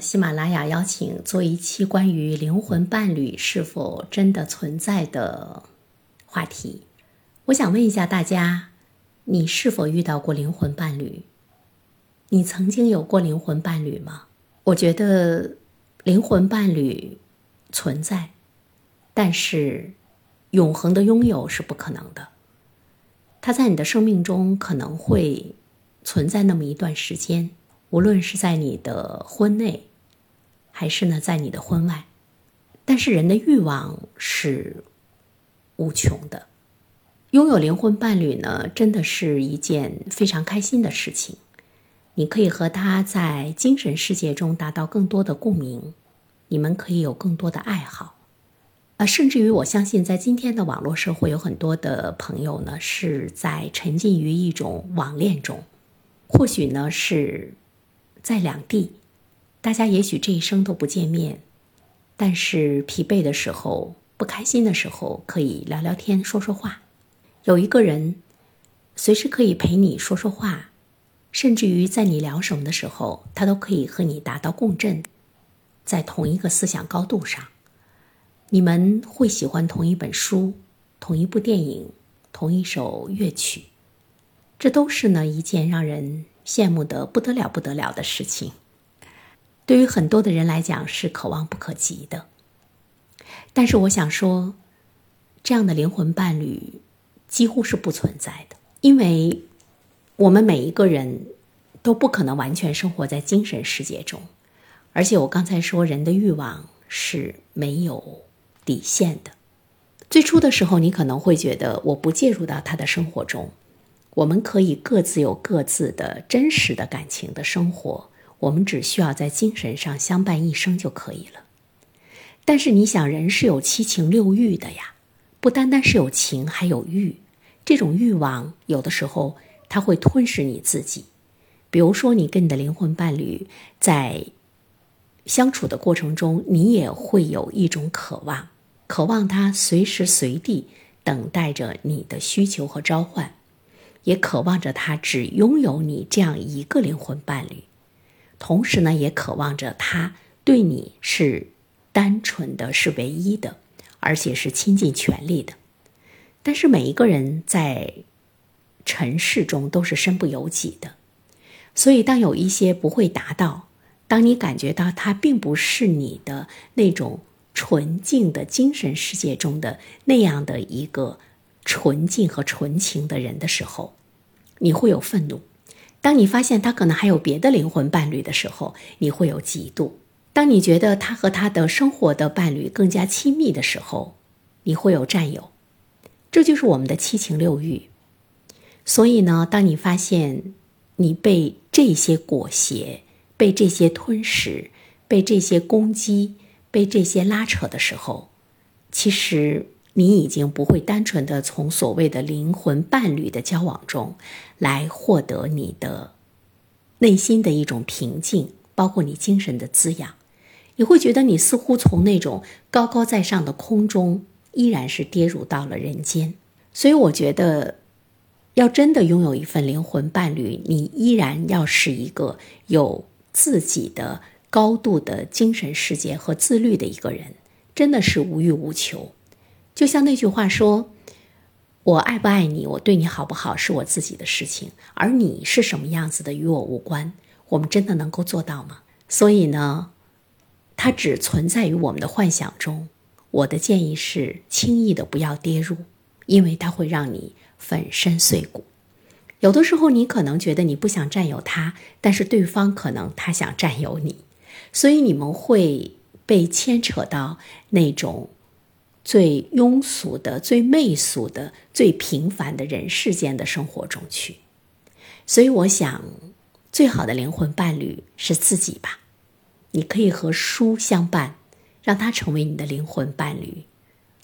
喜马拉雅邀请做一期关于灵魂伴侣是否真的存在的话题。我想问一下大家，你是否遇到过灵魂伴侣？你曾经有过灵魂伴侣吗？我觉得灵魂伴侣存在，但是永恒的拥有是不可能的。他在你的生命中可能会存在那么一段时间，无论是在你的婚内，还是呢在你的婚外。但是人的欲望是无穷的，拥有灵魂伴侣呢，真的是一件非常开心的事情。你可以和他在精神世界中达到更多的共鸣，你们可以有更多的爱好。啊，甚至于我相信，在今天的网络社会，有很多的朋友呢是在沉浸于一种网恋中，或许呢是在两地，大家也许这一生都不见面，但是疲惫的时候、不开心的时候，可以聊聊天、说说话，有一个人随时可以陪你说说话，甚至于在你聊什么的时候，他都可以和你达到共振，在同一个思想高度上。你们会喜欢同一本书、同一部电影、同一首乐曲，这都是呢一件让人羡慕的不得了、不得了的事情。对于很多的人来讲是可望不可及的。但是我想说，这样的灵魂伴侣几乎是不存在的，因为我们每一个人都不可能完全生活在精神世界中，而且我刚才说人的欲望是没有。底线的，最初的时候，你可能会觉得我不介入到他的生活中，我们可以各自有各自的真实的感情的生活，我们只需要在精神上相伴一生就可以了。但是你想，人是有七情六欲的呀，不单单是有情，还有欲。这种欲望有的时候它会吞噬你自己。比如说，你跟你的灵魂伴侣在相处的过程中，你也会有一种渴望。渴望他随时随地等待着你的需求和召唤，也渴望着他只拥有你这样一个灵魂伴侣，同时呢，也渴望着他对你是单纯的、是唯一的，而且是倾尽全力的。但是每一个人在尘世中都是身不由己的，所以当有一些不会达到，当你感觉到他并不是你的那种。纯净的精神世界中的那样的一个纯净和纯情的人的时候，你会有愤怒；当你发现他可能还有别的灵魂伴侣的时候，你会有嫉妒；当你觉得他和他的生活的伴侣更加亲密的时候，你会有占有。这就是我们的七情六欲。所以呢，当你发现你被这些裹挟、被这些吞噬、被这些攻击，被这些拉扯的时候，其实你已经不会单纯的从所谓的灵魂伴侣的交往中来获得你的内心的一种平静，包括你精神的滋养。你会觉得你似乎从那种高高在上的空中，依然是跌入到了人间。所以，我觉得要真的拥有一份灵魂伴侣，你依然要是一个有自己的。高度的精神世界和自律的一个人，真的是无欲无求。就像那句话说：“我爱不爱你，我对你好不好，是我自己的事情，而你是什么样子的，与我无关。”我们真的能够做到吗？所以呢，它只存在于我们的幻想中。我的建议是，轻易的不要跌入，因为它会让你粉身碎骨。有的时候，你可能觉得你不想占有他，但是对方可能他想占有你。所以你们会被牵扯到那种最庸俗的、最媚俗的、最平凡的人世间的生活中去。所以我想，最好的灵魂伴侣是自己吧。你可以和书相伴，让它成为你的灵魂伴侣；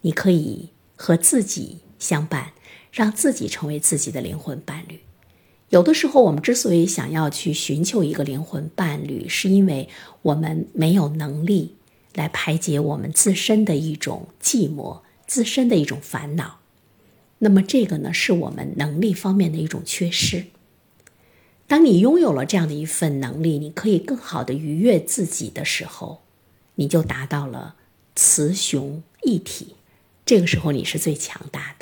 你可以和自己相伴，让自己成为自己的灵魂伴侣。有的时候，我们之所以想要去寻求一个灵魂伴侣，是因为我们没有能力来排解我们自身的一种寂寞、自身的一种烦恼。那么，这个呢，是我们能力方面的一种缺失。当你拥有了这样的一份能力，你可以更好的愉悦自己的时候，你就达到了雌雄一体。这个时候，你是最强大的。